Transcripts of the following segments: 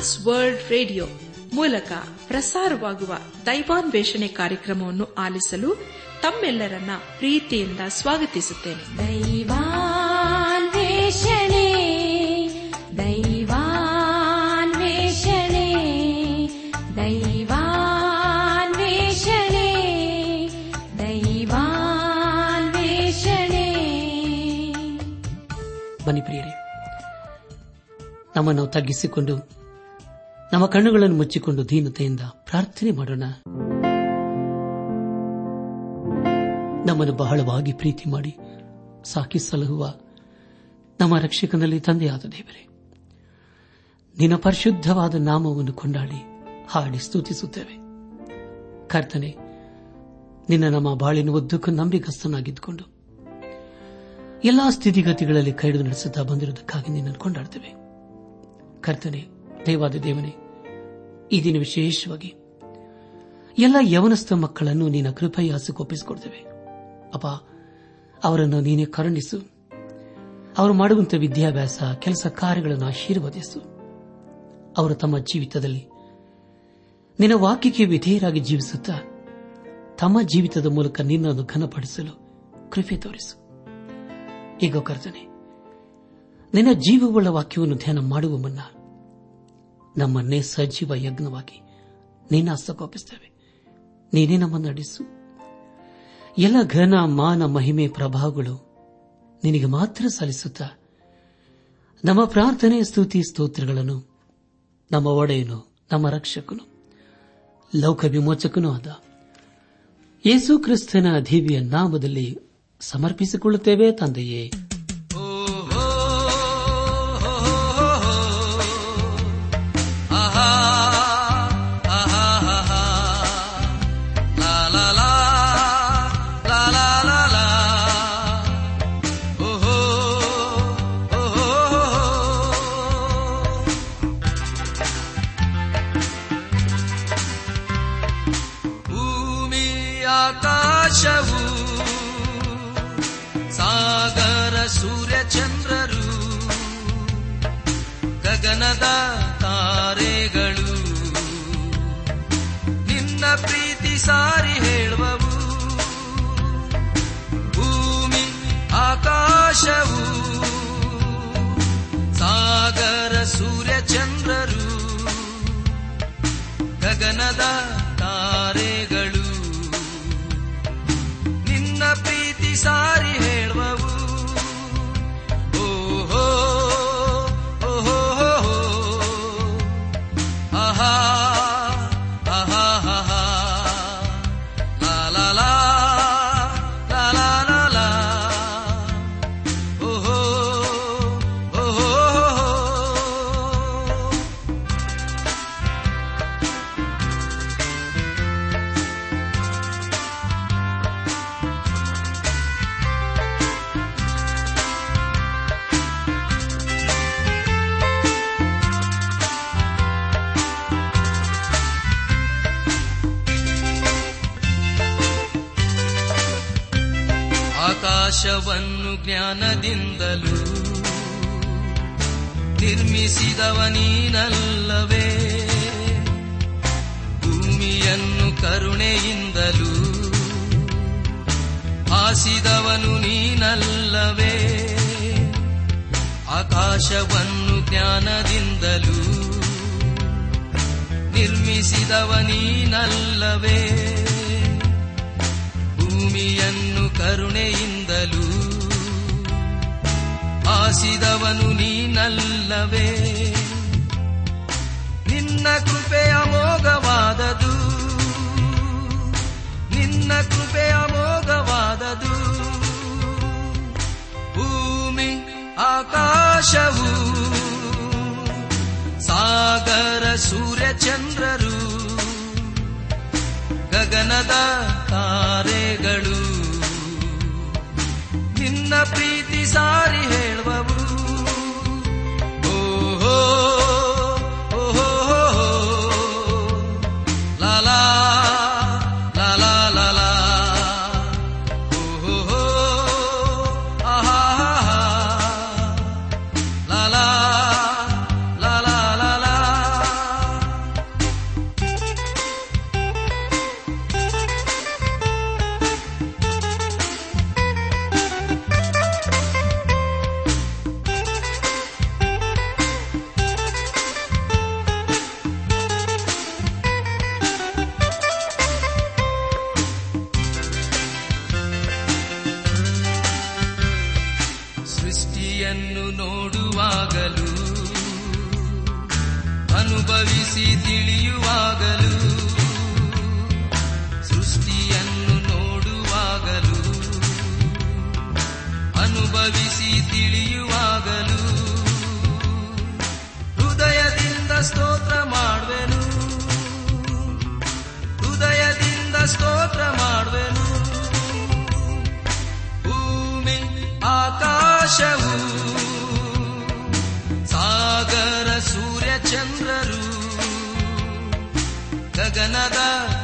Trans World radio ಮೂಲಕ ಪ್ರಸಾರವಾಗುವ ದೈವಾನ್ವೇಷಣೆ ಕಾರ್ಯಕ್ರಮವನ್ನು ಆಲಿಸಲು ತಮ್ಮೆಲ್ಲರನ್ನ ಪ್ರೀತಿಯಿಂದ ಸ್ವಾಗತಿಸುತ್ತೇನೆ. ದೈವಾನ್ವೇಷಣೆ ದೈವಾನ್ವೇಷಣೆ ದೈವಾನ್ವೇಷಣೆ ದೈವಾನ್ವೇಷಣೆ. ಬನ್ನಿ ಪ್ರಿಯರೇ ನಮ್ಮನ್ನು ತಗ್ಗಿಸಿಕೊಂಡು ನಮ್ಮ ಕಣ್ಣುಗಳನ್ನು ಮುಚ್ಚಿಕೊಂಡು ದೀನತೆಯಿಂದ ಪ್ರಾರ್ಥನೆ ಮಾಡೋಣ. ನಮ್ಮನ್ನು ಬಹಳವಾಗಿ ಪ್ರೀತಿ ಮಾಡಿ ಸಾಕಿ ಸಲಹುವ ನಮ್ಮ ರಕ್ಷಕನಲ್ಲಿ ತಂದೆಯಾದ ದೇವರೇ, ನಿನ್ನ ಪರಿಶುದ್ಧವಾದ ನಾಮವನ್ನು ಕೊಂಡಾಡಿ ಹಾಡಿ ಸ್ತುತಿಸುತ್ತೇವೆ. ಕರ್ತನೆ, ನಿನ್ನ ನಮ್ಮ ಬಾಳಿನ ಉದ್ದಕ್ಕೂ ನಂಬಿಕಸ್ತನಾಗಿದ್ದುಕೊಂಡು ಎಲ್ಲಾ ಸ್ಥಿತಿಗತಿಗಳಲ್ಲಿ ಕೈಡು ನಡೆಸುತ್ತಾ ಬಂದಿರುವುದಕ್ಕಾಗಿ ನಿನ್ನನ್ನು ಕೊಂಡಾಡ್ತೇವೆ. ಕರ್ತನೆ ದೇವಾದ ದೇವನೇ ಈ ದಿನ ವಿಶೇಷವಾಗಿ ಎಲ್ಲ ಯವನಸ್ಥ ಮಕ್ಕಳನ್ನು ನಿನ್ನ ಕೃಪೆಯ ಹಸುಗೊಪ್ಪಿಸಿಕೊಡ್ತೇವೆ ಅಪ್ಪ, ಅವರನ್ನು ನೀನೇ ಕರುಣಿಸು. ಅವರು ಮಾಡುವಂತಹ ವಿದ್ಯಾಭ್ಯಾಸ, ಕೆಲಸ ಕಾರ್ಯಗಳನ್ನು ಆಶೀರ್ವದಿಸು. ಅವರು ತಮ್ಮ ಜೀವಿತದಲ್ಲಿ ನಿನ್ನ ವಾಕ್ಯಕ್ಕೆ ವಿಧೇಯರಾಗಿ ಜೀವಿಸುತ್ತಾ ತಮ್ಮ ಜೀವಿತದ ಮೂಲಕ ನಿನ್ನನ್ನು ಘನಪಡಿಸಲು ಕೃಪೆ ತೋರಿಸು. ಈಗ ಕರ್ತನೆ, ನಿನ್ನ ಜೀವವುಳ್ಳ ವಾಕ್ಯವನ್ನು ಧ್ಯಾನ ಮಾಡುವ ಮುನ್ನ ನಮ್ಮನ್ನೇ ಸಜೀವ ಯಜ್ಞವಾಗಿ ನಿನ್ನ ಹಸ್ತಕೋಪಿಸುತ್ತೇವೆ ನೀನೇ ನಮ್ಮನ್ನು ನಡೆಸು. ಎಲ್ಲ ಘನ, ಮಾನ, ಮಹಿಮೆ, ಪ್ರಭಾವಗಳು ನಿನಗೆ ಮಾತ್ರ ಸಲ್ಲಿಸುತ್ತಾ ನಮ್ಮ ಪ್ರಾರ್ಥನೆ, ಸ್ತುತಿ, ಸ್ತೋತ್ರಗಳನ್ನು ನಮ್ಮ ಒಡೆಯನು, ನಮ್ಮ ರಕ್ಷಕನು ಲೌಕ ವಿಮೋಚಕನೂ ಆದ. ಯೇಸು ಕ್ರಿಸ್ತನ ದಿವ್ಯ ನಾಮದಲ್ಲಿ ಸಮರ್ಪಿಸಿಕೊಳ್ಳುತ್ತೇವೆ ತಂದೆಯೇ. ಗಗನದ ತಾರೆಗಳು. ನಿನ್ನ ಪ್ರೀತಿ ಸಾರಿ ನಿರ್ಮಿಸಿದವ ನೀನಲ್ಲವೇ? ಭೂಮಿಯನ್ನು ಕರುಣೆಯಿಂದಲೂ ಆಸಿದವನು ನೀನಲ್ಲವೇ? ಆಕಾಶವನ್ನು ಜ್ಞಾನದಿಂದಲೂ ನಿರ್ಮಿಸಿದವ ನೀನಲ್ಲವೇ? ಭೂಮಿಯನ್ನು ಕರುಣೆಯಿಂದಲೂ ಆಸಿದವನು ನೀನಲ್ಲವೇ. ನಿನ್ನ ಕೃಪೆ ಅಮೋಘವಾದದು. ನಿನ್ನ ಕೃಪೆ ಅಮೋಘವಾದದು. ಭೂಮಿ, ಆಕಾಶವು, ಸಾಗರ, ಸೂರ್ಯ, ಚಂದ್ರರು, ಗಗನದ ತಾರೆಗಳು. ನಿನ್ನ ಪ್ರೀತಿ ಸಾರಿ ಅನುಭವಿಸಿ ತಿಳಿಯುವಾಗಲೂ. ಹೃದಯದಿಂದ ಸ್ತೋತ್ರ ಮಾಡುವೆನು. ಹೃದಯದಿಂದ ಸ್ತೋತ್ರ ಮಾಡುವೆನು. ಭೂಮಿ ಆಕಾಶವು ಸಾಗರ ಸೂರ್ಯ ಚಂದ್ರರು ಗಗನದ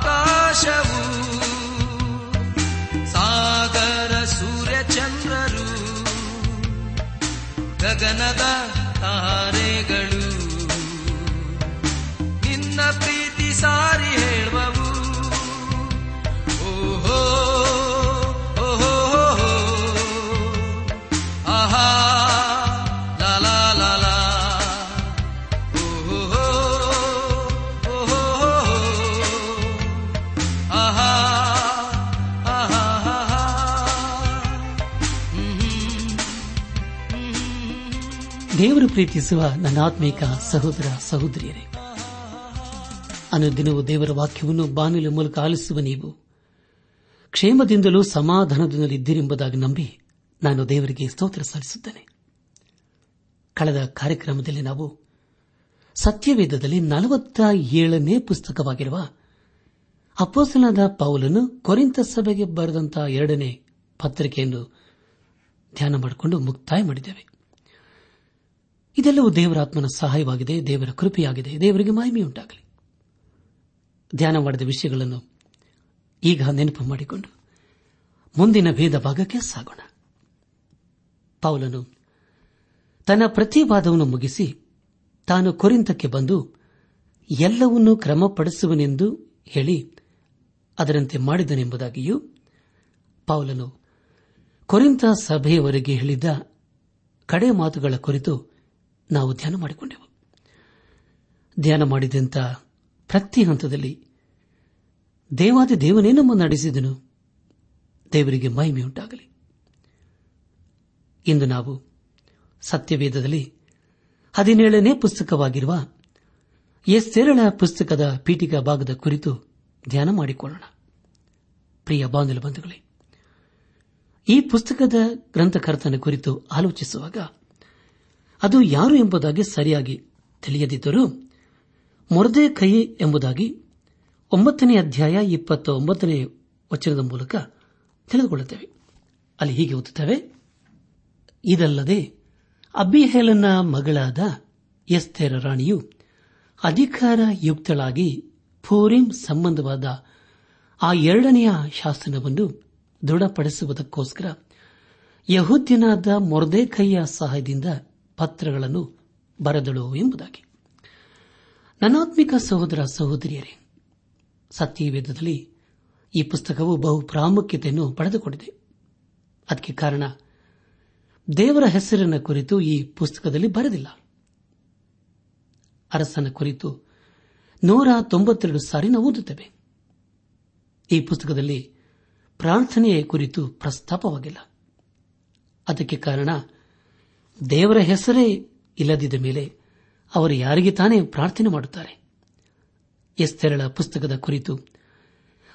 ಆಕಾಶವು ಸಾಗರ ಸೂರ್ಯ ಚಂದ್ರರು ಗಗನದ ತಾರೆಗಳು. ನಿನ್ನ ಪ್ರೀತಿ ಸಾರಿ ಹೇಳುವವು. ಓಹೋ ಪ್ರೀತಿಸುವ ನನ್ನ ಆತ್ಮೀಕ ಸಹೋದರ ಸಹೋದರಿಯರೇ, ಅನುದಿನವೂ ದೇವರ ವಾಕ್ಯವನ್ನು ಬಾನುಲಿ ಮೂಲಕ ಆಲಿಸುವ ನೀವು ಕ್ಷೇಮದಿಂದಲೂ ಸಮಾಧಾನದಿಂದಲಿದ್ದೀರೆಂಬುದಾಗಿ ನಂಬಿ ನಾನು ದೇವರಿಗೆ ಸ್ತೋತ್ರ ಸಲ್ಲಿಸುತ್ತೇನೆ. ಕಳೆದ ಕಾರ್ಯಕ್ರಮದಲ್ಲಿ ನಾವು ಸತ್ಯವೇದದಲ್ಲಿ ನಲವತ್ತ ಏಳನೇ ಪುಸ್ತಕವಾಗಿರುವ ಅಪ್ಪೋಸನಾದ ಪೌಲನು ಕೊರಿಂತ ಸಭೆಗೆ ಬರೆದಂತಹ ಎರಡನೇ ಪತ್ರಿಕೆಯನ್ನು ಧ್ಯಾನ ಮಾಡಿಕೊಂಡು ಮುಕ್ತಾಯ ಮಾಡಿದ್ದೇವೆ. ಇದೆಲ್ಲವೂ ದೇವರಾತ್ಮನ ಸಹಾಯವಾಗಿದೆ, ದೇವರ ಕೃಪೆಯಾಗಿದೆ. ದೇವರಿಗೆ ಮಹಿಮೆಯುಂಟಾಗಲಿ. ಧ್ಯಾನ ಮಾಡಿದ ವಿಷಯಗಳನ್ನು ಈಗ ನೆನಪು ಮಾಡಿಕೊಂಡು ಮುಂದಿನ ಭೇದ ಭಾಗಕ್ಕೆ ಸಾಗೋಣ. ಪೌಲನು ತನ್ನ ಪ್ರತಿವಾದವನ್ನು ಮುಗಿಸಿ ತಾನು ಕೊರಿಂತಕ್ಕೆ ಬಂದು ಎಲ್ಲವನ್ನೂ ಕ್ರಮಪಡಿಸುವನೆಂದು ಹೇಳಿ ಅದರಂತೆ ಮಾಡಿದನೆಂಬುದಾಗಿಯೂ ಪೌಲನು ಕೊರಿಂತ ಸಭೆಯವರೆಗೆ ಹೇಳಿದ್ದ ಕಡೆ ಮಾತುಗಳ ಕುರಿತು ನಾವು ಧ್ಯಾನ ಮಾಡಿಕೊಂಡೆವು. ಧ್ಯಾನ ಮಾಡಿದಂಥ ಪ್ರತಿ ಹಂತದಲ್ಲಿ ದೇವಾದಿ ದೇವನೇ ನಮ್ಮನ್ನು ನಡೆಸಿದನು. ದೇವರಿಗೆ ಮಹಿಮೆಯುಂಟಾಗಲಿ ಇಂದು ನಾವು ಸತ್ಯವೇದದಲ್ಲಿ ಹದಿನೇಳನೇ ಪುಸ್ತಕವಾಗಿರುವ ಎಸ್ತೆರಳ ಪುಸ್ತಕದ ಪೀಠಿಕಾ ಭಾಗದ ಕುರಿತು ಧ್ಯಾನ ಮಾಡಿಕೊಳ್ಳೋಣ. ಪ್ರಿಯ ಬಾಂಧವ ಬಂಧುಗಳೇ, ಈ ಪುಸ್ತಕದ ಗ್ರಂಥಕರ್ತನ ಕುರಿತು ಆಲೋಚಿಸುವಾಗ ಅದು ಯಾರು ಎಂಬುದಾಗಿ ಸರಿಯಾಗಿ ತಿಳಿಯದಿದ್ದರೂ ಮೊರದೆ ಕೈ ಎಂಬುದಾಗಿ ಒಂಬತ್ತನೇ ಅಧ್ಯಾಯ ಇಪ್ಪತ್ತ ಒಂಬತ್ತನೇ ವಚನದ ಮೂಲಕ ತಿಳಿದುಕೊಳ್ಳುತ್ತೇವೆ. ಅಲ್ಲಿ ಹೀಗೆ ಓದುತ್ತೇವೆ, ಇದಲ್ಲದೆ ಅಬ್ಬಿಹೇಲನ ಮಗಳಾದ ಎಸ್ತೇರ ರಾಣಿಯು ಅಧಿಕಾರ ಯುಕ್ತಳಾಗಿ ಫೋರಿಂ ಸಂಬಂಧವಾದ ಆ ಎರಡನೆಯ ಶಾಸನವನ್ನು ದೃಢಪಡಿಸುವುದಕ್ಕೋಸ್ಕರ ಯಹೂದ್ಯನಾದ ಮೊರ್ದೇಕೈಯ ಸಹಾಯದಿಂದ ಪತ್ರಗಳನ್ನು ಬರೆದಳು ಎಂಬುದಾಗಿ. ನನಾತ್ಮಿಕ ಸಹೋದರ ಸಹೋದರಿಯರೇ, ಸತ್ಯವೇದದಲ್ಲಿ ಈ ಪುಸ್ತಕವು ಬಹು ಪ್ರಾಮುಖ್ಯತೆಯನ್ನು ಪಡೆದುಕೊಂಡಿದೆ. ಅದಕ್ಕೆ ಕಾರಣ, ದೇವರ ಹೆಸರಿನ ಕುರಿತು ಈ ಪುಸ್ತಕದಲ್ಲಿ ಬರೆದಿಲ್ಲ. ಅರಸನ ಕುರಿತು ನೂರ ತೊಂಬತ್ತೆರಡು ಸಾರಿ ನಾವು ಓದುತ್ತೇವೆ. ಈ ಪುಸ್ತಕದಲ್ಲಿ ಪ್ರಾರ್ಥನೆಯ ಕುರಿತು ಪ್ರಸ್ತಾಪವಾಗಿಲ್ಲ. ಅದಕ್ಕೆ ಕಾರಣ ದೇವರ ಹೆಸರೇ ಇಲ್ಲದಿದ್ದ ಮೇಲೆ ಅವರು ಯಾರಿಗೆ ತಾನೇ ಪ್ರಾರ್ಥನೆ ಮಾಡುತ್ತಾರೆ? ಎಸ್ತೆರಳ ಪುಸ್ತಕದ ಕುರಿತು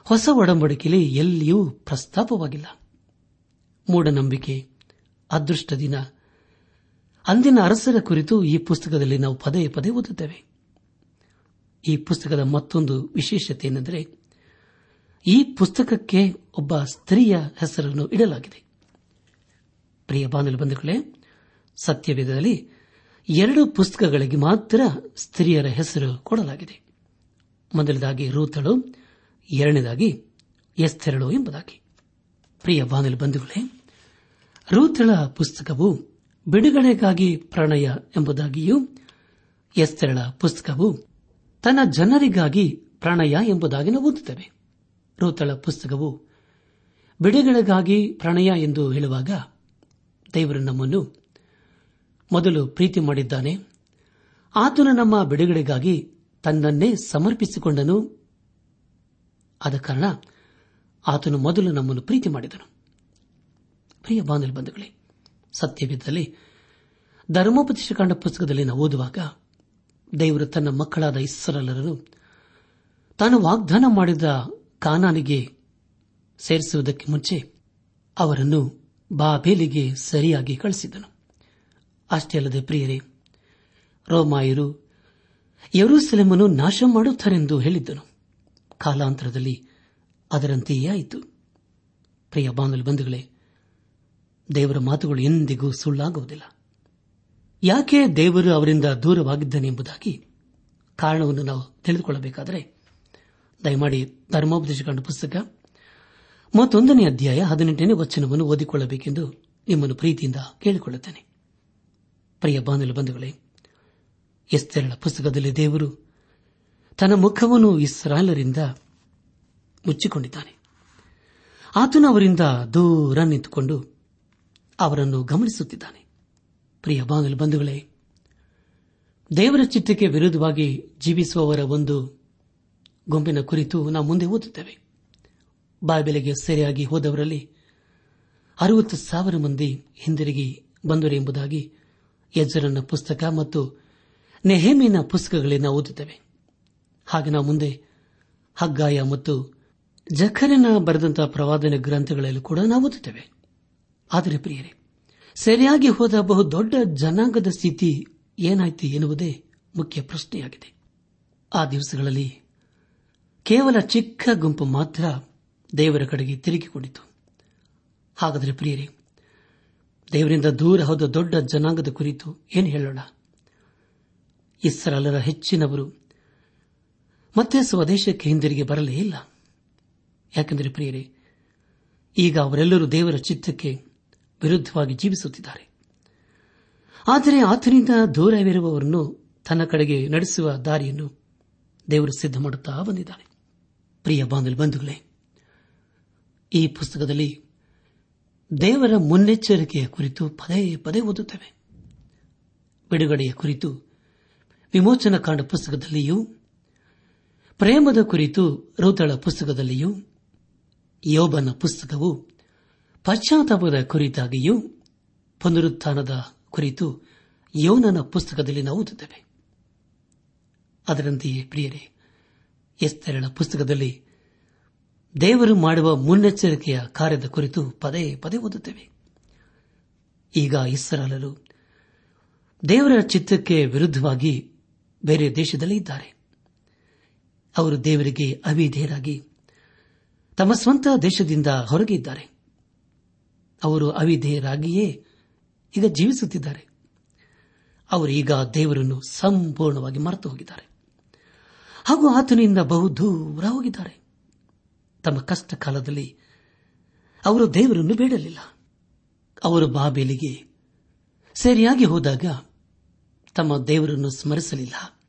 ಹೊಸ ಒಡಂಬಡಿಕೆಯಲ್ಲಿ ಎಲ್ಲಿಯೂ ಪ್ರಸ್ತಾಪವಾಗಿಲ್ಲ. ಮೂಢನಂಬಿಕೆ, ಅದೃಷ್ಟ ದಿನ, ಅಂದಿನ ಅರಸರ ಕುರಿತು ಈ ಪುಸ್ತಕದಲ್ಲಿ ನಾವು ಪದೇ ಪದೇ ಓದುತ್ತೇವೆ. ಈ ಪುಸ್ತಕದ ಮತ್ತೊಂದು ವಿಶೇಷತೆ ಏನೆಂದರೆ ಈ ಪುಸ್ತಕಕ್ಕೆ ಒಬ್ಬ ಸ್ತ್ರೀಯ ಹೆಸರನ್ನು ಇಡಲಾಗಿದೆ. ಪ್ರಿಯ ಬಾಂಧವ ಬಂಧುಗಳೇ ಸತ್ಯವೇದದಲ್ಲಿ ಎರಡು ಪುಸ್ತಕಗಳಿಗೆ ಮಾತ್ರ ಸ್ತ್ರೀಯರ ಹೆಸರು ಕೊಡಲಾಗಿದೆ. ಮೊದಲದಾಗಿ ರೂತಳು ಎರಡನೇದಾಗಿ ಎಸ್ತೆರಳು ಎಂಬುದಾಗಿ. ಪ್ರಿಯ ಬಾನಲಿ ಬಂಧುಗಳೇ ರೂತಳ ಪುಸ್ತಕವು ಬಿಡುಗಡೆಗಾಗಿ ಪ್ರಣಯ ಎಂಬುದಾಗಿಯೂ ಎಸ್ತೆರಳ ಪುಸ್ತಕವು ತನ್ನ ಜನರಿಗಾಗಿ ಪ್ರಣಯ ಎಂಬುದಾಗಿ ನಾವು ಓದುತ್ತೇವೆ. ರೂತಳ ಪುಸ್ತಕವು ಬಿಡುಗಡೆಗಾಗಿ ಪ್ರಣಯ ಎಂದು ಹೇಳುವಾಗ ದೇವರು ನಮ್ಮನ್ನು ಮೊದಲು ಪ್ರೀತಿ ಮಾಡಿದ್ದಾನೆ. ಆತನು ನಮ್ಮ ಬಿಡುಗಡೆಗಾಗಿ ತನ್ನನ್ನೇ ಸಮರ್ಪಿಸಿಕೊಂಡನು. ಆದ ಕಾರಣ ಆತನು ಮೊದಲು ನಮ್ಮನ್ನು ಪ್ರೀತಿ ಮಾಡಿದನು. ಪ್ರಿಯ ಬಂಧುಗಳೇ, ಸತ್ಯವಿದ್ದಲ್ಲಿ ಧರ್ಮೋಪದೇಶ ಕಂಡ ಪುಸ್ತಕದಲ್ಲಿ ನಾವು ಓದುವಾಗ ದೇವರು ತನ್ನ ಮಕ್ಕಳಾದ ಇಸ್ಸರಲ್ಲರನ್ನು ತಾನು ವಾಗ್ದಾನ ಮಾಡಿದ ಕಾನಾನಿಗೆ ಸೇರಿಸುವುದಕ್ಕೆ ಮುಂಚೆ ಅವರನ್ನು ಬಾಬೇಲಿಗೆ ಸರಿಯಾಗಿ ಕಳಿಸಿದನು. ಅಷ್ಟೇ ಅಲ್ಲದೆ ಪ್ರಿಯರೇ, ರೋಮಾಯರು ಯರೂಸೆಲೆಮನ್ನು ನಾಶ ಮಾಡುತ್ತಾರೆಂದು ಹೇಳಿದ್ದನು. ಕಾಲಾಂತರದಲ್ಲಿ ಅದರಂತೆಯೇ ಆಯಿತು. ಪ್ರಿಯ ಬಾಂಧವ ಬಂಧುಗಳೇ, ದೇವರ ಮಾತುಗಳು ಎಂದಿಗೂ ಸುಳ್ಳಾಗುವುದಿಲ್ಲ. ಯಾಕೆ ದೇವರು ಅವರಿಂದ ದೂರವಾಗಿದ್ದಾನೆ ಎಂಬುದಾಗಿ ಕಾರಣವನ್ನು ನಾವು ತಿಳಿದುಕೊಳ್ಳಬೇಕಾದರೆ, ದಯಮಾಡಿ ಧರ್ಮೋಪದೇಶಕಾಂಡ ಪುಸ್ತಕ ಮತ್ತೊಂದನೇ ಅಧ್ಯಾಯ ಹದಿನೆಂಟನೇ ವಚನವನ್ನು ಓದಿಕೊಳ್ಳಬೇಕೆಂದು ನಿಮ್ಮನ್ನು ಪ್ರೀತಿಯಿಂದ ಕೇಳಿಕೊಳ್ಳುತ್ತೇನೆ. ಪ್ರಿಯ ಬಾನಲು ಬಂಧುಗಳೇ, ಎಸ್ತೆರಳ ಪುಸ್ತಕದಲ್ಲಿ ದೇವರು ತನ್ನ ಮುಖವನ್ನು ಇಸ್ರಾಲರಿಂದ ಮುಚ್ಚಿಕೊಂಡಿದ್ದಾನೆ. ಆತನು ಅವರಿಂದ ದೂರ ನಿಂತುಕೊಂಡು ಅವರನ್ನು ಗಮನಿಸುತ್ತಿದ್ದಾನೆ. ಪ್ರಿಯ ಬಾನಲು ಬಂಧುಗಳೇ, ದೇವರ ಚಿತ್ತಕ್ಕೆ ವಿರುದ್ಧವಾಗಿ ಜೀವಿಸುವವರ ಒಂದು ಗುಂಪಿನ ಕುರಿತು ನಾವು ಮುಂದೆ ಓದುತ್ತೇವೆ. ಬಾಬೆಲೆಗೆ ಸೆರೆಯಾಗಿ ಹೋದವರಲ್ಲಿ ಅರವತ್ತು ಸಾವಿರ ಮಂದಿ ಹಿಂದಿರುಗಿ ಬಂದರು ಎಂಬುದಾಗಿ ಯಜ್ಜರನ್ನ ಪುಸ್ತಕ ಮತ್ತು ನೆಹೆಮಿನ ಪುಸ್ತಕಗಳನ್ನು ಓದುತ್ತೇವೆ. ಹಾಗೆ ನಾವು ಮುಂದೆ ಹಗ್ಗಾಯ ಮತ್ತು ಜಖರನ ಬರೆದಂತಹ ಪ್ರವಾದನ ಗ್ರಂಥಗಳಲ್ಲೂ ಕೂಡ ನಾವು ಓದುತ್ತೇವೆ. ಆದರೆ ಪ್ರಿಯರೇ, ಸರಿಯಾಗಿ ಹೋದ ಬಹು ದೊಡ್ಡ ಜನಾಂಗದ ಸ್ಥಿತಿ ಏನಾಯಿತು ಎನ್ನುವುದೇ ಮುಖ್ಯ ಪ್ರಶ್ನೆಯಾಗಿದೆ. ಆ ದಿವಸಗಳಲ್ಲಿ ಕೇವಲ ಚಿಕ್ಕ ಗುಂಪು ಮಾತ್ರ ದೇವರ ಕಡೆಗೆ ತಿರುಗಿಕೊಂಡಿತು. ಹಾಗಾದರೆ ಪ್ರಿಯರೇ ದೇವರಿಂದ ದೂರ ಹೋದ ದೊಡ್ಡ ಜನಾಂಗದ ಕುರಿತು ಏನು ಹೇಳೋಣ? ಇಸ್ರಾಲರ ಹೆಚ್ಚಿನವರು ಮತ್ತೆ ಸ್ವದೇಶಕ್ಕೆ ಹಿಂದಿರುಗಿ ಬರಲೇ ಇಲ್ಲ. ಯಾಕೆಂದರೆ ಪ್ರಿಯರೇ, ಈಗ ಅವರೆಲ್ಲರೂ ದೇವರ ಚಿತ್ತಕ್ಕೆ ವಿರುದ್ಧವಾಗಿ ಜೀವಿಸುತ್ತಿದ್ದಾರೆ. ಆದರೆ ಆತನಿಂದ ದೂರವಿರುವವರನ್ನು ತನ್ನ ಕಡೆಗೆ ನಡೆಸುವ ದಾರಿಯನ್ನು ದೇವರು ಸಿದ್ಧ ಮಾಡುತ್ತಾ ಬಂದಿದ್ದಾನೆ. ಪ್ರಿಯ ಬಾಂಧವ ಬಂಧುಗಳೇ, ಈ ಪುಸ್ತಕದಲ್ಲಿ ದೇವರ ಮುನ್ನೆಚ್ಚರಿಕೆಯ ಕುರಿತು ಪದೇ ಪದೇ ಓದುತ್ತವೆ. ಬಿಡುಗಡೆಯ ಕುರಿತು, ವಿಮೋಚನ ಕಾಂಡ ಪುಸ್ತಕದಲ್ಲಿಯೂ, ಪ್ರೇಮದ ಕುರಿತು ಋತಳ ಪುಸ್ತಕದಲ್ಲಿಯೂ, ಯೋಬನ ಪುಸ್ತಕವು ಪಶ್ಚಾತ್ತಾಪದ ಕುರಿತಾಗಿಯೂ, ಪುನರುತ್ಥಾನದ ಕುರಿತು ಯೋನನ ಪುಸ್ತಕದಲ್ಲಿ ನಾವು ಓದುತ್ತೇವೆ. ಅದರಂತೆಯೇ ಪ್ರಿಯರೇ, ಎಸ್ತೆರಳ ಪುಸ್ತಕದಲ್ಲಿ ದೇವರು ಮಾಡುವ ಮುನ್ನೆಚ್ಚರಿಕೆಯ ಕಾರ್ಯದ ಕುರಿತು ಪದೇ ಪದೇ ಓದುತ್ತೇವೆ. ಈಗ ಇಸ್ರಾಲರು ದೇವರ ಚಿತ್ತಕ್ಕೆ ವಿರುದ್ಧವಾಗಿ ಬೇರೆ ದೇಶದಲ್ಲಿ ಇದ್ದಾರೆ. ಅವರು ದೇವರಿಗೆ ಅವಿಧೇಯರಾಗಿ ತಮ್ಮ ಸ್ವಂತ ದೇಶದಿಂದ ಹೊರಗೆ ಇದ್ದಾರೆ. ಅವರು ಅವಿಧೇಯರಾಗಿಯೇ ಈಗ ಜೀವಿಸುತ್ತಿದ್ದಾರೆ. ಅವರು ಈಗ ದೇವರನ್ನು ಸಂಪೂರ್ಣವಾಗಿ ಮರೆತು ಹೋಗಿದ್ದಾರೆ ಹಾಗೂ ಆತನಿಂದ ಬಹು ದೂರ ಹೋಗಿದ್ದಾರೆ. ತಮ್ಮ ಕಷ್ಟ ಕಾಲದಲ್ಲಿ ಅವರು ದೇವರನ್ನು ಬೇಡಲಿಲ್ಲ. ಅವರು ಬಾಬೇಲಿಗೆ ಸರಿಯಾಗಿ ಹೋದಾಗ ತಮ್ಮ ದೇವರನ್ನು ಸ್ಮರಿಸಲಿಲ್ಲ.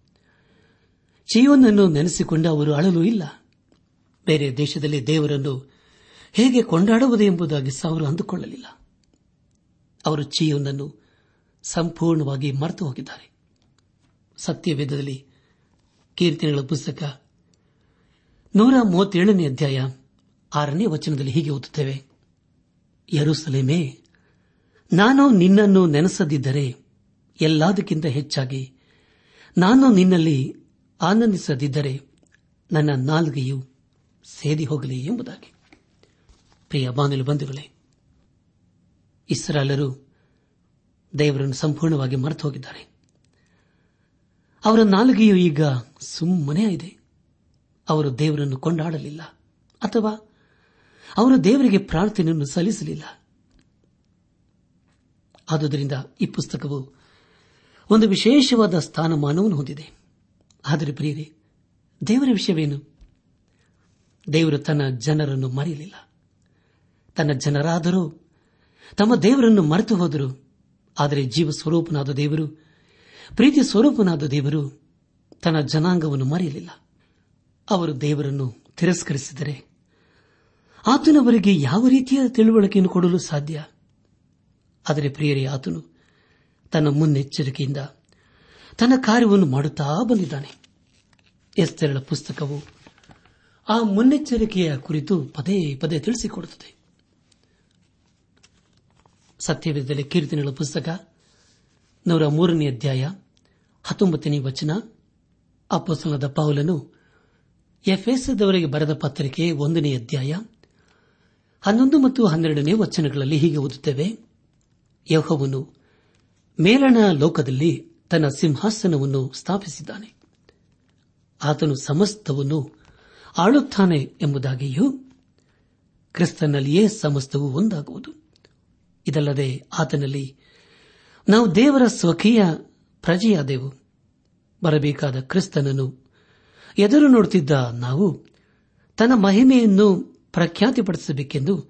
ಜೀವನನ್ನು ನೆನೆಸಿಕೊಂಡು ಅವರು ಅಳಲು ಇಲ್ಲ. ಬೇರೆ ದೇಶದಲ್ಲಿ ದೇವರನ್ನು ಹೇಗೆ ಕೊಂಡಾಡುವುದು ಎಂಬುದಾಗಿ ಅವರು ಅಂದುಕೊಳ್ಳಲಿಲ್ಲ. ಅವರು ಚೀಯೋನನ್ನು ಸಂಪೂರ್ಣವಾಗಿ ಮರೆತು ಹೋಗಿದ್ದಾರೆ ಸತ್ಯವೇದದಲ್ಲಿ ಕೀರ್ತನೆಗಳ ಪುಸ್ತಕ ನೂರ ಮೂವತ್ತೇಳನೇ ಅಧ್ಯಾಯ ಆರನೇ ವಚನದಲ್ಲಿ ಹೀಗೆ ಓದುತ್ತೇವೆ. ಯರುಸಲೇಮೇ, ನಾನು ನಿನ್ನನ್ನು ನೆನೆಸದಿದ್ದರೆ ಎಲ್ಲದಕ್ಕಿಂತ ಹೆಚ್ಚಾಗಿ ನಾನು ನಿನ್ನಲ್ಲಿ ಆನಂದಿಸದಿದ್ದರೆ ನನ್ನ ನಾಲ್ಗೆಯು ಸೇದಿ ಹೋಗಲಿ ಎಂಬುದಾಗಿ. ಪ್ರಿಯ ಬಾನಲು ಬಂಧುಗಳೇ ಇಸ್ರಾಲರು ದೇವರನ್ನು ಸಂಪೂರ್ಣವಾಗಿ ಮರೆತು ಹೋಗಿದ್ದಾರೆ ಅವರ ನಾಲ್ಗೆಯು ಈಗ ಸುಮ್ಮನೆ ಇದೆ. ಅವರು ದೇವರನ್ನು ಕೊಂಡಾಡಲಿಲ್ಲ. ಅಥವಾ ಅವರು ದೇವರಿಗೆ ಪ್ರಾರ್ಥನೆಯನ್ನು ಸಲ್ಲಿಸಲಿಲ್ಲ. ಆದುದರಿಂದ ಈ ಪುಸ್ತಕವು ಒಂದು ವಿಶೇಷವಾದ ಸ್ಥಾನಮಾನವನ್ನು ಹೊಂದಿದೆ. ಆದರೆ ಪ್ರಿಯರೇ, ದೇವರ ವಿಷಯವೇನು? ದೇವರು ತನ್ನ ಜನರನ್ನು ಮರೆಯಲಿಲ್ಲ. ತನ್ನ ಜನರಾದರೂ, ತಮ್ಮ ದೇವರನ್ನು ಮರೆತು ಹೋದರು. ಆದರೆ ಜೀವ ಸ್ವರೂಪನಾದ ದೇವರು ಪ್ರೀತಿ ಸ್ವರೂಪನಾದ ದೇವರು ತನ್ನ ಜನಾಂಗವನ್ನು ಮರೆಯಲಿಲ್ಲ. ಅವರು ದೇವರನ್ನು ತಿರಸ್ಕರಿಸಿದರೆ ಆತನವರಿಗೆ ಯಾವ ರೀತಿಯ ತಿಳುವಳಿಕೆಯನ್ನು ಕೊಡಲು ಸಾಧ್ಯ? ಆದರೆ ಪ್ರಿಯರೇ, ಆತನು ತನ್ನ ಮುನ್ನೆಚ್ಚರಿಕೆಯಿಂದ ತನ್ನ ಕಾರ್ಯವನ್ನು ಮಾಡುತ್ತಾ ಬಂದಿದ್ದಾನೆ. ಎಸ್ತೆರಳ ಪುಸ್ತಕವು ಆ ಮುನ್ನೆಚ್ಚರಿಕೆಯ ಕುರಿತು ಪದೇ ಪದೇ ತಿಳಿಸಿಕೊಡುತ್ತದೆ. ಸತ್ಯವೇದದಲ್ಲಿ ಕೀರ್ತನೆಗಳ ಪುಸ್ತಕ ನೂರ ಮೂರನೇ ಅಧ್ಯಾಯ ಹತ್ತೊಂಬತ್ತನೇ ವಚನ ಅಪ್ಪಸಂಗದ ಪೌಲನು ಎಫ್ಎಸ್ದವರಿಗೆ ಬರೆದ ಪತ್ರಿಕೆ ಒಂದನೇ ಅಧ್ಯಾಯ, ಹನ್ನೊಂದು ಮತ್ತು ಹನ್ನೆರಡನೇ ವಚನಗಳಲ್ಲಿ ಹೀಗೆ ಓದುತ್ತೇವೆ. ಯಹೋವನು ಮೇಲಣ ಲೋಕದಲ್ಲಿ ತನ್ನ ಸಿಂಹಾಸನವನ್ನು ಸ್ಥಾಪಿಸಿದ್ದಾನೆ. ಆತನು ಸಮಸ್ತವನ್ನು ಆಳುತ್ತಾನೆ ಎಂಬುದಾಗಿಯೂ ಕ್ರಿಸ್ತನಲ್ಲಿಯೇ ಸಮಸ್ತವೂ ಒಂದಾಗುವುದು. ಇದಲ್ಲದೆ ಆತನಲ್ಲಿ ನಾವು ದೇವರ ಸ್ವಕೀಯ ಪ್ರಜೆಯಾದೆವು. ಬರಬೇಕಾದ ಕ್ರಿಸ್ತನನ್ನು ಎದುರು ನೋಡುತ್ತಿದ್ದ ನಾವು ತನ್ನ ಮಹಿಮೆಯನ್ನು ಪ್ರಖ್ಯಾತಿಪಡಿಸಬೇಕೆಂದು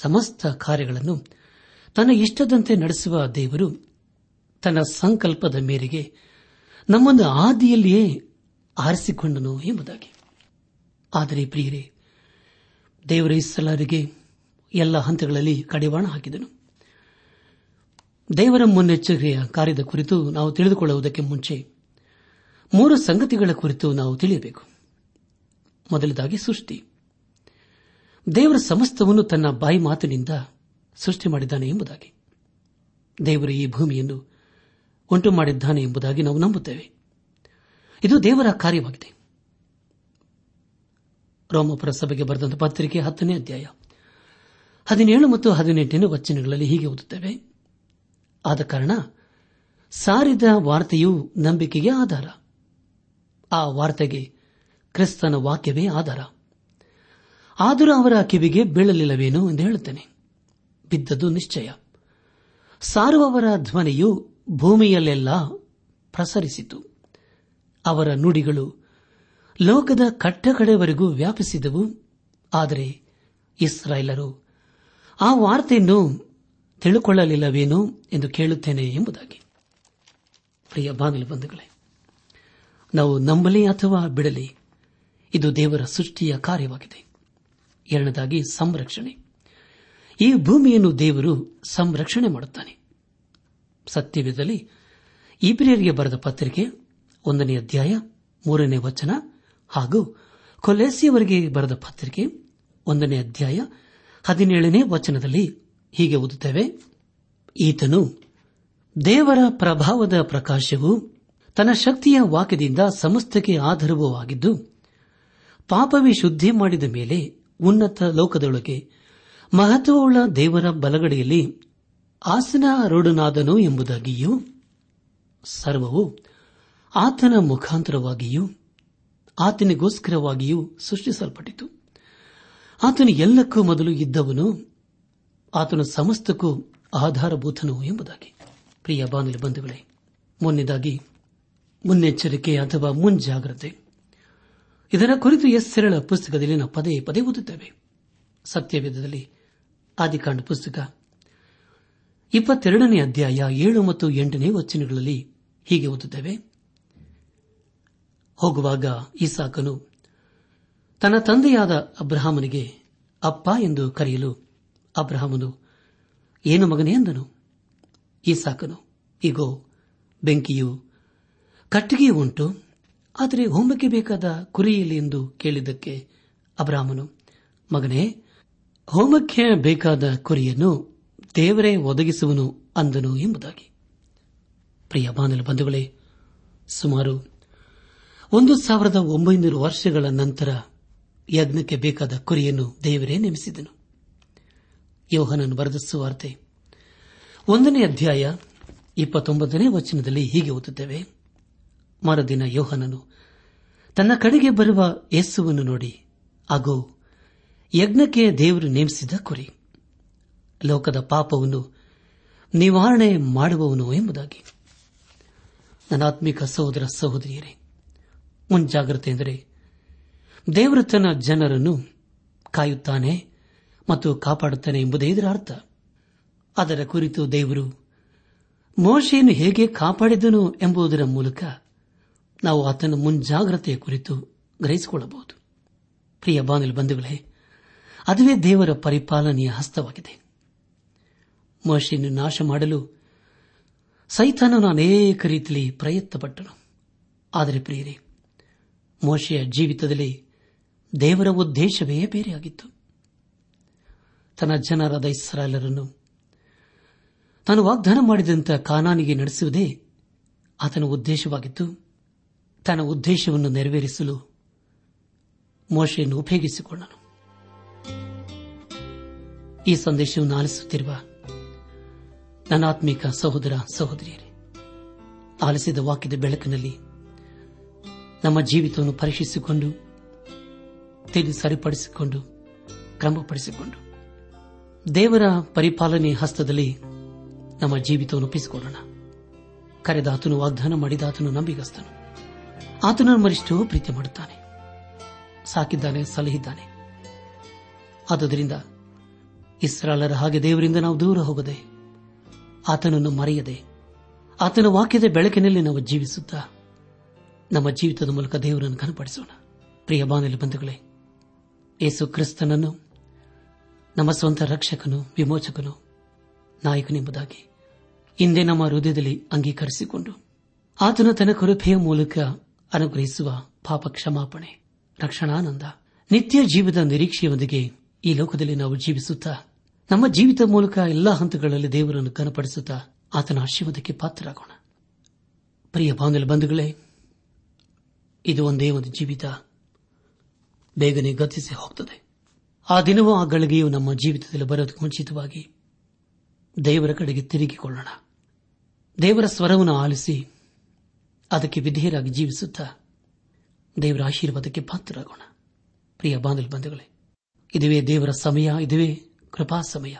ಸಮಸ್ತ ಕಾರ್ಯಗಳನ್ನು ತನ್ನ ಇಷ್ಟದಂತೆ ನಡೆಸುವ ದೇವರು ತನ್ನ ಸಂಕಲ್ಪದ ಮೇರೆಗೆ ನಮ್ಮನ್ನು ಆದಿಯಲ್ಲಿಯೇ ಆರಿಸಿಕೊಂಡನು ಎಂಬುದಾಗಿ. ಆದರೆ ಪ್ರಿಯರೇ, ದೇವರ ಇಸ್ಸಲಾರಿಗೆ ಎಲ್ಲ ಹಂತಗಳಲ್ಲಿ ಕಡಿವಾಣ ಹಾಕಿದನು. ದೇವರ ಮುನ್ನೆಚ್ಚರಿಕೆಯ ಕಾರ್ಯದ ಕುರಿತು ನಾವು ತಿಳಿದುಕೊಳ್ಳುವುದಕ್ಕೆ ಮುಂಚೆ ಮೂರು ಸಂಗತಿಗಳ ಕುರಿತು ನಾವು ತಿಳಿಯಬೇಕು. ಮೊದಲದಾಗಿ ಸೃಷ್ಟಿ. ದೇವರ ಸಮಸ್ತವನ್ನು ತನ್ನ ಬಾಯಿ ಮಾತಿನಿಂದ ಸೃಷ್ಟಿ ಮಾಡಿದ್ದಾನೆ ಎಂಬುದಾಗಿ. ದೇವರು ಈ ಭೂಮಿಯನ್ನು ಉಂಟು ಮಾಡಿದ್ದಾನೆ ಎಂಬುದಾಗಿ ನಾವು ನಂಬುತ್ತೇವೆ. ಇದು ದೇವರ ಕಾರ್ಯವಾಗಿದೆ. ರೋಮಪುರ ಸಭೆಗೆ ಬರೆದಂತ ಪತ್ರಿಕೆ ಹತ್ತನೇ ಅಧ್ಯಾಯ. ಹದಿನೇಳು ಮತ್ತು ಹದಿನೆಂಟನೇ ವಚನಗಳಲ್ಲಿ ಹೀಗೆ ಓದುತ್ತೇವೆ. ಆದ ಕಾರಣ ಸಾರಿದ ವಾರ್ತೆಯು ನಂಬಿಕೆಗೆ ಆಧಾರ. ಆ ವಾರ್ತೆಗೆ ಕ್ರಿಸ್ತನ ವಾಕ್ಯವೇ ಆಧಾರ. ಆದರೂ ಅವರ ಕಿವಿಗೆ ಬೀಳಲಿಲ್ಲವೇನು ಎಂದು ಹೇಳುತ್ತೇನೆ. ಬಿದ್ದದ್ದು ನಿಶ್ಚಯ. ಸಾರುವವರ ಧ್ವನಿಯು ಭೂಮಿಯಲ್ಲೆಲ್ಲ ಪ್ರಸರಿಸಿತು. ಅವರ ನುಡಿಗಳು ಲೋಕದ ಕಟ್ಟಕಡೆವರೆಗೂ ವ್ಯಾಪಿಸಿದವು. ಆದರೆ ಇಸ್ರಾಯೇಲರು ಆ ವಾರ್ತೆಯನ್ನು ತಿಳುಕೊಳ್ಳಲಿಲ್ಲವೇನೋ ಎಂದು ಕೇಳುತ್ತೇನೆ ಎಂಬುದಾಗಿ. ಪ್ರಿಯ ಬಾಗಿಲು ಬಂಧುಗಳೇ ನಾವು ನಂಬಲಿ ಅಥವಾ ಬಿಡಲಿ? ಇದು ದೇವರ ಸೃಷ್ಟಿಯ ಕಾರ್ಯವಾಗಿದೆ. ಎರಡನೇದಾಗಿ ಸಂರಕ್ಷಣೆ. ಈ ಭೂಮಿಯನ್ನು ದೇವರು ಸಂರಕ್ಷಣೆ ಮಾಡುತ್ತಾನೆ. ಸತ್ಯವಿದ್ದಲ್ಲಿ ಇಬ್ರಿಯರಿಗೆ ಬರೆದ ಪತ್ರಿಕೆ ಒಂದನೇ ಅಧ್ಯಾಯ ಮೂರನೇ ವಚನ ಹಾಗೂ ಕೊಲೆಸಿಯವರಿಗೆ ಬರೆದ ಪತ್ರಿಕೆ ಒಂದನೇ ಅಧ್ಯಾಯ ಹದಿನೇಳನೇ ವಚನದಲ್ಲಿ ಹೀಗೆ ಓದುತ್ತೇವೆ, ಈತನು ದೇವರ ಪ್ರಭಾವದ ಪ್ರಕಾಶವು ತನ್ನ ಶಕ್ತಿಯ ವಾಕ್ಯದಿಂದ ಸಮಸ್ತಕ್ಕೆ ಆಧಾರವಾಗಿದ್ದು, ಪಾಪವೇ ಶುದ್ಧಿ ಮಾಡಿದ ಮೇಲೆ ಉನ್ನತ ಲೋಕದೊಳಗೆ ಮಹತ್ವವುಳ್ಳ ದೇವರ ಬಲಗಡೆಯಲ್ಲಿ ಆಸನಾರೂಢನಾದನು ಎಂಬುದಾಗಿಯೂ, ಸರ್ವವು ಆತನ ಮುಖಾಂತರವಾಗಿಯೂ, ಆತನಿಗೋಸ್ಕರವಾಗಿಯೂ ಸೃಷ್ಟಿಸಲ್ಪಟ್ಟಿತು. ಆತನು ಎಲ್ಲಕ್ಕೂ ಮೊದಲು ಇದ್ದವನು, ಆತನು ಸಮಸ್ತಕ್ಕೂ ಆಧಾರಭೂತನು ಎಂಬುದಾಗಿ. ಪ್ರಿಯ ಬಾನುಲಿ ಬಂಧುಗಳೇ, ಮೊನ್ನೆದಾಗಿ ಮುನ್ನೆಚ್ಚರಿಕೆ ಅಥವಾ ಮುಂಜಾಗ್ರತೆ. ಇದರ ಕುರಿತು ಎಸ್ ಸರಳ ಪುಸ್ತಕದಲ್ಲಿ ನಾವು ಪದೇ ಪದೇ ಓದುತ್ತೇವೆ. ಸತ್ಯವೇದದಲ್ಲಿ ಆದಿಕಾಂಡ ಪುಸ್ತಕ. ಇಪ್ಪತ್ತೆರಡನೇ ಅಧ್ಯಾಯ ಏಳು ಮತ್ತು ಎಂಟನೇ ವಚನಗಳಲ್ಲಿ ಹೀಗೆ ಓದುತ್ತೇವೆ. ಹೋಗುವಾಗ ಇಸಾಕನು ತನ್ನ ತಂದೆಯಾದ ಅಬ್ರಹಾಮನಿಗೆ, ಅಪ್ಪ ಎಂದು ಕರೆಯಲು ಅಬ್ರಹಾಮನು, ಏನು ಮಗನೇ? ಎಂದನು ಈಸಾಕನು ಈಗೋ ಬೆಂಕಿಯು ಕಟ್ಟಿಗೆಯೂ ಉಂಟು. ಆದರೆ ಹೋಮಕ್ಕೆ ಬೇಕಾದ ಕುರಿಯಲ್ಲಿ ಎಂದು ಕೇಳಿದ್ದಕ್ಕೆ ಅಬ್ರಾಹ್ಮನು ಮಗನೇ, ಹೋಮಕ್ಕೆ ಬೇಕಾದ ಕುರಿಯನ್ನು ದೇವರೇ ಒದಗಿಸುವನು ಅಂದನು ಎಂಬುದಾಗಿ. ಪ್ರಿಯ ಬಾನಲು ಬಂಧುಗಳೇ, ಸುಮಾರು ಒಂದು ಸಾವಿರದ ಒಂಬೈನೂರು ವರ್ಷಗಳ ನಂತರ ಯಜ್ಞಕ್ಕೆ ಬೇಕಾದ ಕುರಿಯನ್ನು ದೇವರೇ ನೇಮಿಸಿದನು. ಯೋಹನನ್ನು ಬರೆದ ಸುವಾರ್ತೆ ಒಂದನೇ ಅಧ್ಯಾಯ ಇಪ್ಪತ್ತೊಂಬತ್ತನೇ ವಚನದಲ್ಲಿ ಹೀಗೆ ಓದುತ್ತೇವೆ. ಮರುದಿನ ಯೋಹನನು, ತನ್ನ ಕಡೆಗೆ ಬರುವ ಯೇಸುವನ್ನು ನೋಡಿ ಹಾಗೂ ಯಜ್ಞಕ್ಕೆ ದೇವರು ನೇಮಿಸಿದ ಕುರಿ. ಲೋಕದ ಪಾಪವನ್ನು ನಿವಾರಣೆ ಮಾಡುವವನು ಎಂಬುದಾಗಿ. ನನಾತ್ಮಿಕ ಸಹೋದರ ಸಹೋದರಿಯರೇ, ಮುಂಜಾಗ್ರತೆ ಎಂದರೆ, ದೇವರು ತನ್ನ ಜನರನ್ನು ಕಾಯುತ್ತಾನೆ ಮತ್ತು ಕಾಪಾಡುತ್ತಾನೆ ಎಂಬುದೇ ಇದರ ಅರ್ಥ. ಅದರ ಕುರಿತು ದೇವರು ಮೋಶೆಯನ್ನು ಹೇಗೆ ಕಾಪಾಡಿದನು ಎಂಬುದರ ಮೂಲಕ ನಾವು ಆತನ ಮುಂಜಾಗ್ರತೆಯ ಕುರಿತು ಗ್ರಹಿಸಿಕೊಳ್ಳಬಹುದು. ಪ್ರಿಯ ಬಾನಿಲ್ ಬಂಧುಗಳೇ, ಅದುವೇ ದೇವರ ಪರಿಪಾಲನೆಯ ಹಸ್ತವಾಗಿದೆ. ಮಹರ್ಷಿಯನ್ನು ನಾಶ ಮಾಡಲು ಸೈತಾನನು ಅನೇಕ ರೀತಿಯಲ್ಲಿ ಪ್ರಯತ್ನಪಟ್ಟನು. ಆದರೆ ಪ್ರಿಯರೇ, ಮೋಶೆಯ ಜೀವಿತದಲ್ಲಿ ದೇವರ ಉದ್ದೇಶವೇ ಬೇರೆಯಾಗಿತ್ತು. ತನ್ನ ಜನರ ಇಸ್ರಾಯೇಲರನ್ನು ತಾನು ವಾಗ್ದಾನ ಮಾಡಿದಂಥ ಕಾನಾನಿಗೆ ನಡೆಸುವುದೇ ಆತನ ಉದ್ದೇಶವಾಗಿತ್ತು. ತನ್ನ ಉದ್ದೇಶವನ್ನು ನೆರವೇರಿಸಲು ಮೋಶೆಯನ್ನು ಉಪಯೋಗಿಸಿಕೊಂಡನು ಈ ಸಂದೇಶವನ್ನು ಆಲಿಸುತ್ತಿರುವ ನನಾತ್ಮಿಕ ಸಹೋದರ ಸಹೋದರಿಯರೇ, ಆಲಿಸಿದ ವಾಕ್ಯದ ಬೆಳಕಿನಲ್ಲಿ ನಮ್ಮ ಜೀವಿತವನ್ನು ಪರೀಕ್ಷಿಸಿಕೊಂಡು, ತಿಳಿದು ಸರಿಪಡಿಸಿಕೊಂಡು, ಕ್ರಮಪಡಿಸಿಕೊಂಡು, ದೇವರ ಪರಿಪಾಲನೆ ಹಸ್ತದಲ್ಲಿ ನಮ್ಮ ಜೀವಿತವನ್ನು ಒಪ್ಪಿಸಿಕೊಳ್ಳೋಣ. ಕರೆದಾತನು ವಾಗ್ದಾನ ಮಾಡಿದಾತನು ನಂಬಿಗಸ್ತನು. ಆತನು ಮರಿಷ್ಟು ಪ್ರೀತಿ ಮಾಡುತ್ತಾನೆ. ಸಾಕಿದ್ದಾನೆ, ಸಲಹಿದ್ದಾನೆ. ಆದುದರಿಂದ ಇಸ್ರಾಲರ ಹಾಗೆ ದೇವರಿಂದ ನಾವು ದೂರ ಹೋಗದೆ, ಆತನನ್ನು ಮರೆಯದೆ, ಆತನ ವಾಕ್ಯದ ಬೆಳಕಿನಲ್ಲಿ ನಾವು ಜೀವಿಸುತ್ತಾ, ನಮ್ಮ ಜೀವಿತದ ಮೂಲಕ ದೇವರನ್ನು ಕನಪಡಿಸೋಣ ಪ್ರಿಯ ಬಾನಲಿ ಬಂಧುಗಳೇ, ಯೇಸು ಕ್ರಿಸ್ತನನ್ನು, ನಮ್ಮ ಸ್ವಂತ ರಕ್ಷಕನು, ವಿಮೋಚಕನು, ನಾಯಕನೆಂಬುದಾಗಿ ಹಿಂದೆ ನಮ್ಮ ಹೃದಯದಲ್ಲಿ ಅಂಗೀಕರಿಸಿಕೊಂಡು, ಆತನ ತನ್ನ ಕೃಪೆಯ ಮೂಲಕ ಅನುಗ್ರಹಿಸುವ ಪಾಪ ಕ್ಷಮಾಪಣೆ ರಕ್ಷಣಾನಂದ. ನಿತ್ಯ ಜೀವದ ನಿರೀಕ್ಷೆಯೊಂದಿಗೆ ಈ ಲೋಕದಲ್ಲಿ ನಾವು ಜೀವಿಸುತ್ತಾ, ನಮ್ಮ ಜೀವಿತ ಮೂಲಕ ಎಲ್ಲಾ ಹಂತಗಳಲ್ಲಿ ದೇವರನ್ನು ಕನಪಡಿಸುತ್ತಾ ಆತನ ಆಶೀರ್ವಾದಕ್ಕೆ ಪಾತ್ರರಾಗೋಣ. ಪ್ರಿಯ ಬಾಂಧವ ಬಂಧುಗಳೇ, ಇದು ಒಂದೇ ಒಂದು ಜೀವಿತ. ಬೇಗನೆ ಗತಿಸಿ ಹೋಗುತ್ತದೆ ಆ ದಿನವೂ ಆ ಗಳಿಗೆಯು ನಮ್ಮ ಜೀವಿತದಲ್ಲಿ ಬರೋದು ಮುಂಚಿತವಾಗಿ ದೇವರ ಕಡೆಗೆ ತಿರುಗಿಕೊಳ್ಳೋಣ. ದೇವರ ಸ್ವರವನ್ನು ಆಲಿಸಿ ಅದಕ್ಕೆ ವಿಧೇಯರಾಗಿ ಜೀವಿಸುತ್ತಾ ದೇವರ ಆಶೀರ್ವಾದಕ್ಕೆ ಪಾತ್ರರಾಗೋಣ. ಪ್ರಿಯ ಬಂಧುಗಳೇ, ಇದುವೇ ದೇವರ ಸಮಯ, ಇದುವೇ ಕೃಪಾ ಸಮಯ.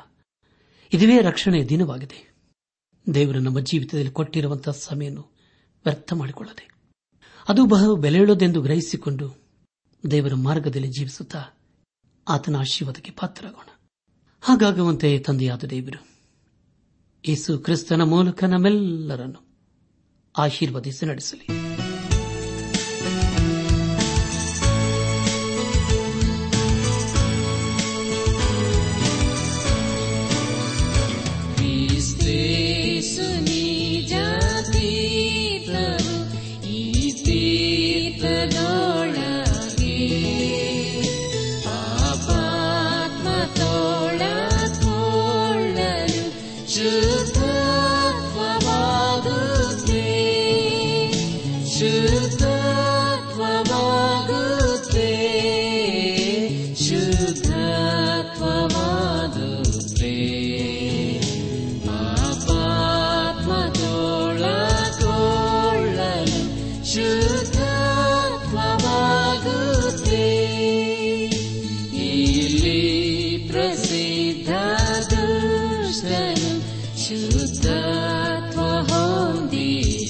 ಇದುವೇ ರಕ್ಷಣೆಯ ದಿನವಾಗಿದೆ. ದೇವರು ನಮ್ಮ ಜೀವಿತದಲ್ಲಿ ಕೊಟ್ಟಿರುವಂತಹ ಸಮಯವನ್ನು ವ್ಯರ್ಥ ಮಾಡಿಕೊಳ್ಳದೆ, ಅದು ಬಹು ಬೆಲೆಯುಳ್ಳದೆಂದು ಗ್ರಹಿಸಿಕೊಂಡು ದೇವರ ಮಾರ್ಗದಲ್ಲಿ ಜೀವಿಸುತ್ತಾ ಆತನ ಆಶೀರ್ವಾದಕ್ಕೆ ಪಾತ್ರರಾಗೋಣ. ಹಾಗಾಗುವಂತೆ ತಂದೆಯಾದ ದೇವರು, ಯೇಸು ಕ್ರಿಸ್ತನ ಮೂಲಕ ನಮ್ಮೆಲ್ಲರನ್ನು ಆಶೀರ್ವದಿಸಿ ನಡೆಸಲಿ. ಹೊಂದಿದ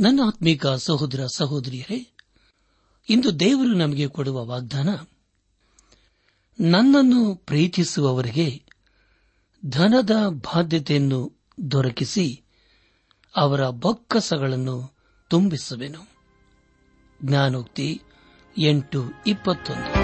ನನ್ನ ಆತ್ಮೀಕ ಸಹೋದರ ಸಹೋದರಿಯರೇ, ಇಂದು ದೇವರು ನಮಗೆ ಕೊಡುವ ವಾಗ್ದಾನ, ನನ್ನನ್ನು ಪ್ರೀತಿಸುವವರಿಗೆ ಧನದ ಬಾಧ್ಯತೆಯನ್ನು ದೊರಕಿಸಿ ಅವರ ಬೊಕ್ಕಸಗಳನ್ನು ತುಂಬಿಸುವೆನು. ಜ್ಞಾನೋಕ್ತಿ ಎಂಟು ಇಪ್ಪತ್ತೊಂದು.